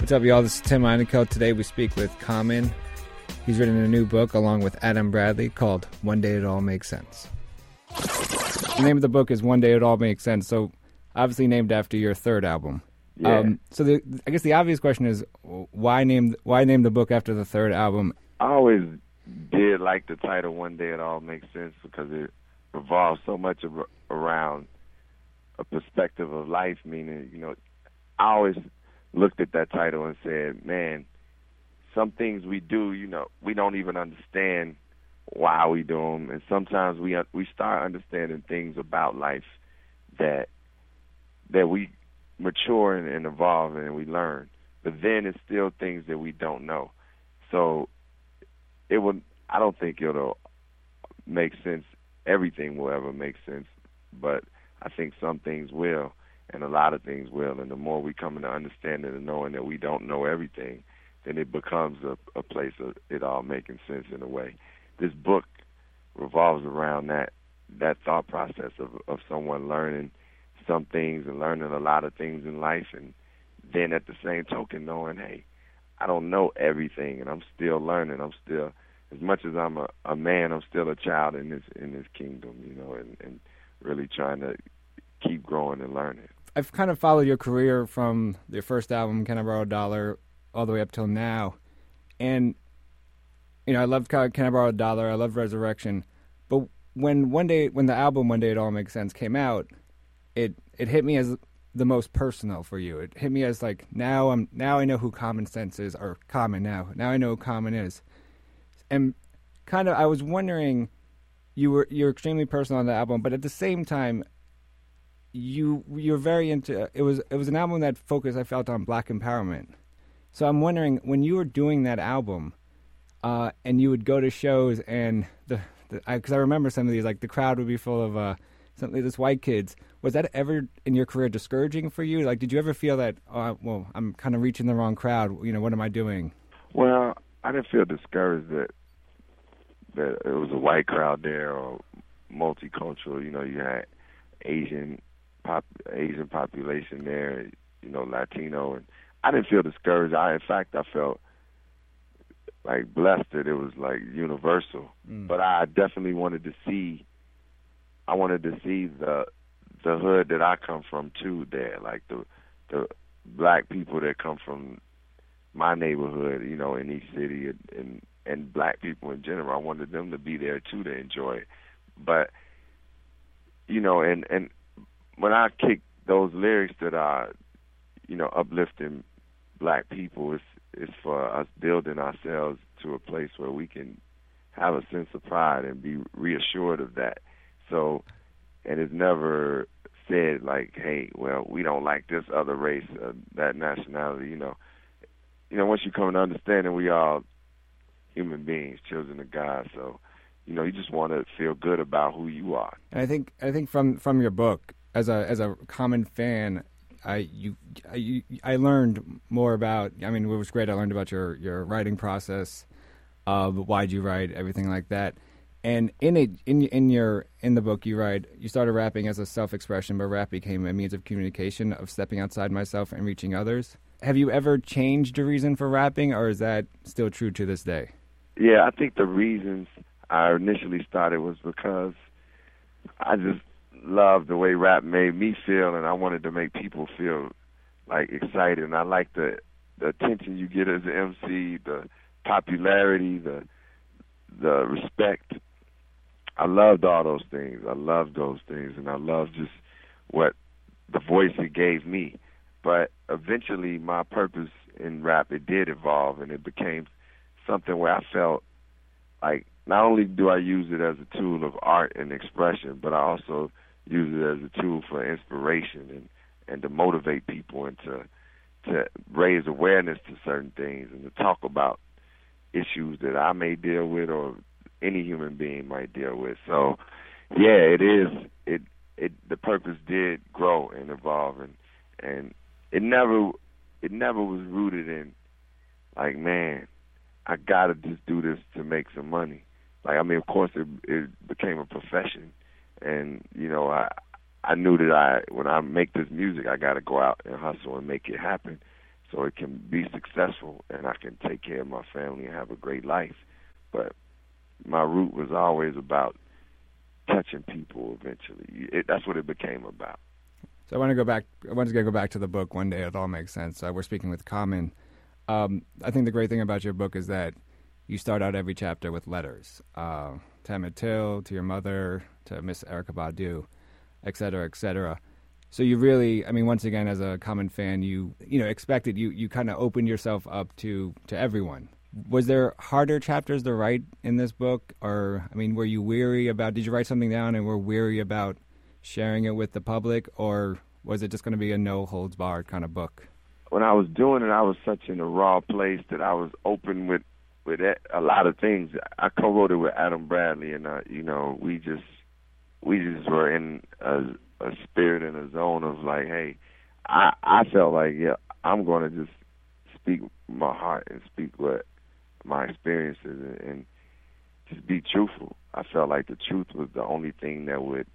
What's up, y'all? This is Tim Einenkel. Today we speak with Common. He's written a new book along with Adam Bradley called One Day It All Makes Sense. The name of the book is One Day It All Makes Sense. So, obviously named after your third album. Yeah. Um, so, the, I guess the obvious question is why name why name the book after the third album? I always did like the title One Day It All Makes Sense because it revolves so much around a perspective of life, meaning, you know, I always looked at that title and said, man, some things we do, you know, we don't even understand why we do them, and sometimes we uh, we start understanding things about life that that we mature and, and evolve and we learn, but then it's still things that we don't know. So it would, I don't think it'll make sense. Everything will ever make sense, but I think some things will, and a lot of things will. And the more we come into understanding and knowing that we don't know everything, then it becomes a, a place of it all making sense in a way. This book revolves around that that thought process of of someone learning some things and learning a lot of things in life, and then at the same token knowing, hey, I don't know everything, and I'm still learning. I'm still as much as I'm a, a man, I'm still a child in this in this kingdom, you know, and, and really trying to keep growing and learning. I've kind of followed your career from your first album, Can I Borrow a Dollar, all the way up till now, and you know I love Can I Borrow a Dollar, I love Resurrection, but when one day when the album One Day It All Makes Sense came out, it it hit me as the most personal for you. It hit me as like now I'm now I know who Common Sense is or Common now. Now I know who Common is, and kind of I was wondering, you were you're extremely personal on the album, but at the same time, you you're very into it was it was an album that focused I felt on black empowerment. So I'm wondering when you were doing that album, uh, and you would go to shows and the because I, I remember some of these like the crowd would be full of uh, some of these white kids. Was that ever in your career discouraging for you? Like, did you ever feel that? Uh, well, I'm kind of reaching the wrong crowd. You know, what am I doing? Well, I didn't feel discouraged that that it was a white crowd there or multicultural. You know, you had Asian pop Asian population there. You know, Latino, and I didn't feel discouraged. I, in fact, I felt like blessed that it was like universal. Mm. But I definitely wanted to see. I wanted to see the the hood that I come from too. There, like the the black people that come from my neighborhood, you know, in each city, and, and and black people in general. I wanted them to be there too to enjoy it. But you know, and and when I kick those lyrics that are, you know, uplifting black people, it's it's for us building ourselves to a place where we can have a sense of pride and be reassured of that. So, and it's never said like, hey, well, we don't like this other race, uh, that nationality. You know, you know, once you come to understanding, we all human beings, children of God. So, you know, you just want to feel good about who you are. And I think I think from from your book, as a as a common fan, I you I, I learned more about. I mean, it was great. I learned about your your writing process, uh, why'd you write, everything like that. And in it, in in your in the book, you write you started rapping as a self expression, but rap became a means of communication, of stepping outside myself and reaching others. Have you ever changed your reason for rapping, or is that still true to this day? Yeah, I think the reasons I initially started was because I just loved the way rap made me feel, and I wanted to make people feel like excited. And I like the the attention you get as an MC, the popularity, the the respect. I loved all those things. I loved those things, and I loved just what the voice it gave me. But eventually, my purpose in rap it did evolve, and it became something where I felt like not only do I use it as a tool of art and expression, but I also use it as a tool for inspiration and and to motivate people and to to raise awareness to certain things and to talk about issues that I may deal with or any human being might deal with. So, yeah, it is. It it the purpose did grow and evolve, and and it never it never was rooted in like man, I gotta just do this to make some money. Like I mean, of course, it it became a profession, and you know I I knew that I when I make this music, I got to go out and hustle and make it happen, so it can be successful and I can take care of my family and have a great life. But my root was always about touching people. Eventually, it, that's what it became about. So I want to go back. I want to go back to the book one day. It all makes sense. Uh, we're speaking with Common. Um, I think the great thing about your book is that you start out every chapter with letters uh, Till, to your mother, to Miss Erykah Badu et cetera, et cetera. So you really, I mean, once again, as a common fan, you you know expected you you kind of opened yourself up to to everyone. Was there harder chapters to write in this book, or I mean, were you weary about? Did you write something down and were weary about sharing it with the public, or was it just going to be a no holds barred kind of book? When I was doing it, I was such in a raw place that I was open with with a lot of things. I co-wrote it with Adam Bradley, and uh, you know, we just we just were in a, a spirit and a zone of like, hey, I I felt like yeah, I'm going to just speak my heart and speak what my experiences and, and just be truthful. I felt like the truth was the only thing that would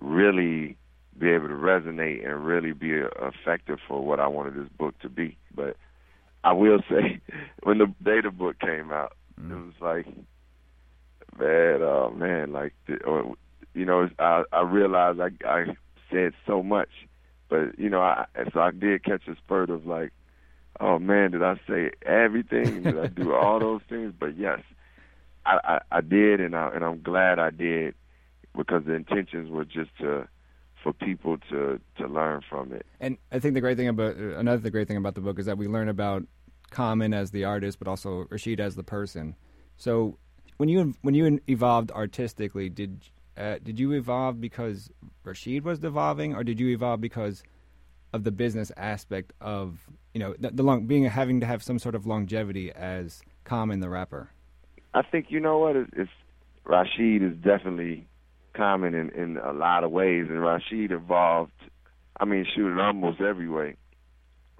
really be able to resonate and really be effective for what I wanted this book to be. But I will say, when the data book came out, mm. it was like, man, oh man, like the, you know, I I realized I I said so much, but you know, I so I did catch a spurt of like, oh man, did I say everything? did I do all those things? But yes, I, I I did, and I and I'm glad I did because the intentions were just to for people to to learn from it. And I think the great thing about another the great thing about the book is that we learn about Common as the artist, but also Rashid as the person. So when you when you evolved artistically, did uh, did you evolve because Rashid was evolving, or did you evolve because of the business aspect of you know the, the long being having to have some sort of longevity as Common the rapper? I think you know what it's, it's Rashid is definitely common in in a lot of ways, and Rashid evolved. I mean, shoot, in almost every way.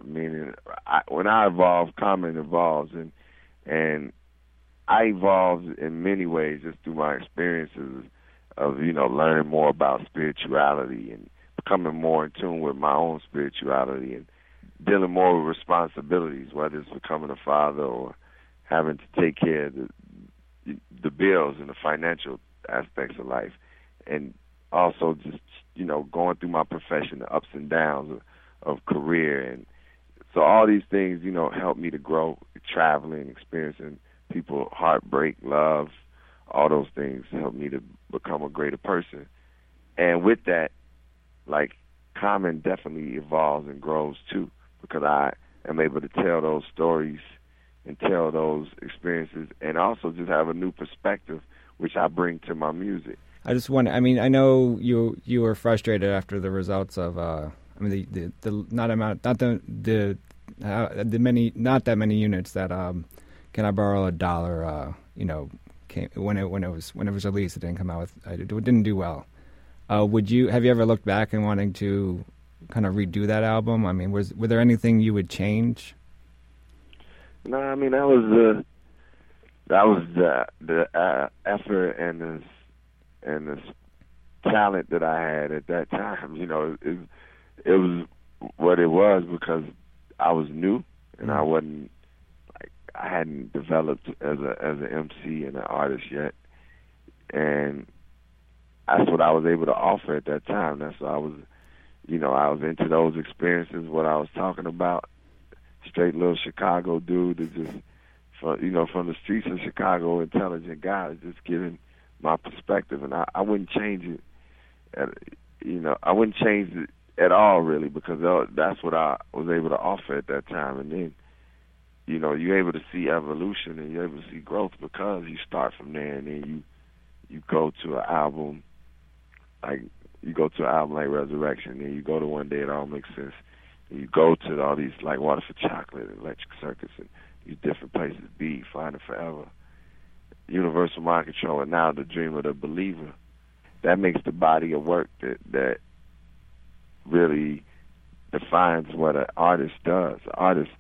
Meaning, I, when I evolve, Common evolves, and and I evolved in many ways just through my experiences of you know learning more about spirituality and becoming more in tune with my own spirituality and dealing more with responsibilities, whether it's becoming a father or having to take care of the the bills and the financial aspects of life, and also just you know going through my profession, the ups and downs of, of career, and so all these things you know help me to grow, traveling, experiencing people heartbreak, love, all those things help me to become a greater person. And with that, like Common definitely evolves and grows too, because I am able to tell those stories and tell those experiences, and also just have a new perspective, which I bring to my music. I just want. I mean, I know you you were frustrated after the results of. Uh, I mean, the, the, the not amount, not the the uh, the many, not that many units that. Um, can I borrow a dollar? Uh, you know, came when it when it was when it was released. It didn't come out with it didn't do well. Uh, would you have you ever looked back and wanting to kind of redo that album? I mean, was were there anything you would change? No, I mean that was the that was the the uh, effort and the and the talent that I had at that time. You know, it it was what it was because I was new and I mm-hmm. wasn't I hadn't developed as a as an MC and an artist yet, and that's what I was able to offer at that time. That's what I was, you know, I was into those experiences. What I was talking about, straight little Chicago dude that just, from you know, from the streets of Chicago, intelligent guy, just giving my perspective, and I, I wouldn't change it. At, you know, I wouldn't change it at all, really, because that's what I was able to offer at that time, and then you know, you're able to see evolution and you're able to see growth because you start from there and then you you go to an album like you go to an album like Resurrection and you go to One Day It All Makes Sense and you go to all these like Water for Chocolate and Electric Circus and these different places be, Finding Forever, Universal Mind Control and now The Dream of the Believer. That makes the body of work that that really defines what an artist does. An artist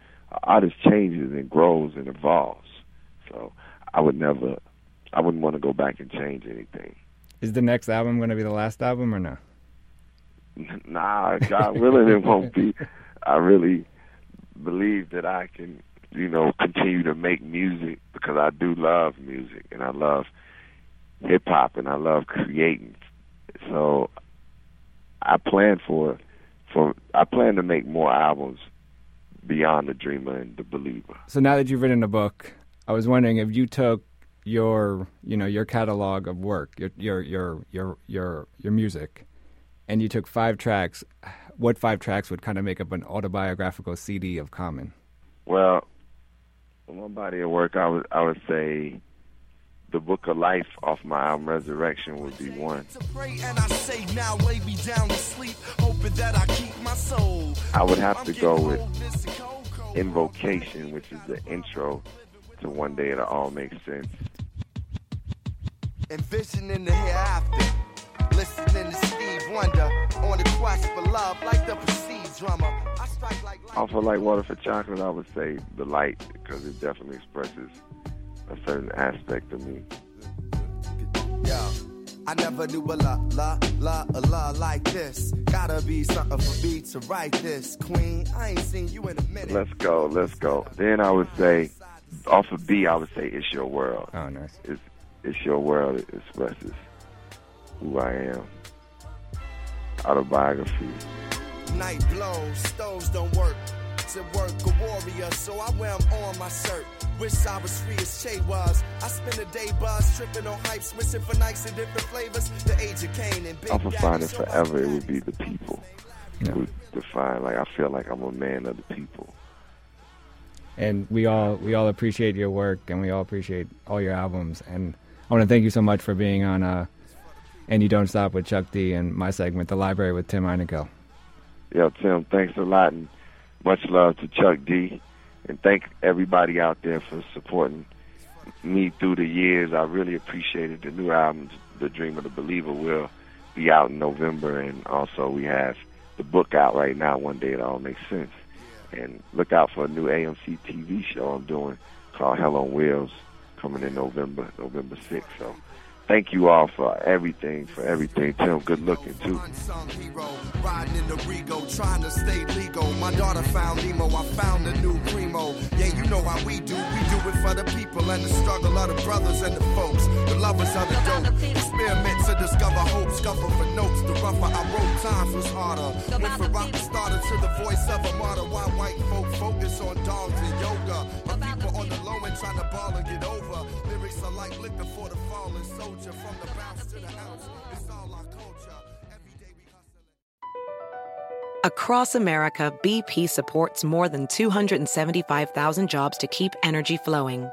artist changes and grows and evolves. So I would never, I wouldn't want to go back and change anything. Is the next album going to be the last album or no? Nah, God willing, it won't be. I really believe that I can, you know, continue to make music because I do love music and I love hip hop and I love creating. So I plan for, for I plan to make more albums beyond the dreamer and the believer. So now that you've written a book, I was wondering if you took your you know your catalog of work, your your your your your your music, and you took five tracks. What five tracks would kind of make up an autobiographical CD of Common? Well, my body of work, I would I would say the book of life off my album Resurrection would be one. I would have to go with Invocation, which is the intro to One Day It'll All Make Sense. Envisioning the hereafter, listening to Stevie Wonder on the quest for love like the perceived drummer. I strike like Off of like Water for Chocolate, I would say The Light, because it definitely expresses a certain aspect of me. Yeah. I never knew a la la la a la like this. Gotta be something for me to write this, Queen. I ain't seen you in a minute. Let's go, let's go. Then I would say, off of Be, I would say it's your world. Oh, nice. It's it's your world. It expresses who I am. Autobiography. Night blows, stoves don't work. To work a warrior, so I wear them on my shirt. Wish I was free as Che was. I spend a day buzz tripping on hype, switching for nights in different flavors. The age of Cain and Big I'm gonna find it forever. It would be the people. Yeah. Would define like I feel like I'm a man of the people. And we all we all appreciate your work, and we all appreciate all your albums. And I want to thank you so much for being on. Uh, and you don't stop with Chuck D and my segment, the library with Tim Einenkel. Yeah, Tim, thanks a lot, and much love to Chuck D and thank everybody out there for supporting me through the years. I really appreciated the new album, The Dream of the Believer, will be out in November, and also we have the book out right now. One day it all makes sense, and look out for a new AMC TV show I'm doing called Hell on Wheels coming in November, November 6th. So thank you all for everything, for everything. Tim, good looking too. Riding in the Rego, trying to stay legal. My daughter found Nemo, I found a new primo. Yeah, you know how we do. We do it for the people and the struggle of the brothers and the folks. The lovers of the dope. Experiment to discover hope, scuffle for notes. The rougher I wrote, times was harder. Went from rock started to the voice of a martyr. Why white folk focus on dogs and yoga. My people on the low end trying to ball and get over. Are like liquor for the fallen soldier. Across America, BP supports more than 275,000 jobs to keep energy flowing.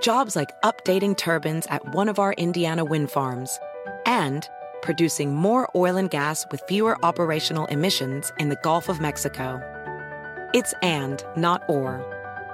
Jobs like updating turbines at one of our Indiana wind farms and producing more oil and gas with fewer operational emissions in the Gulf of Mexico. It's and, not or.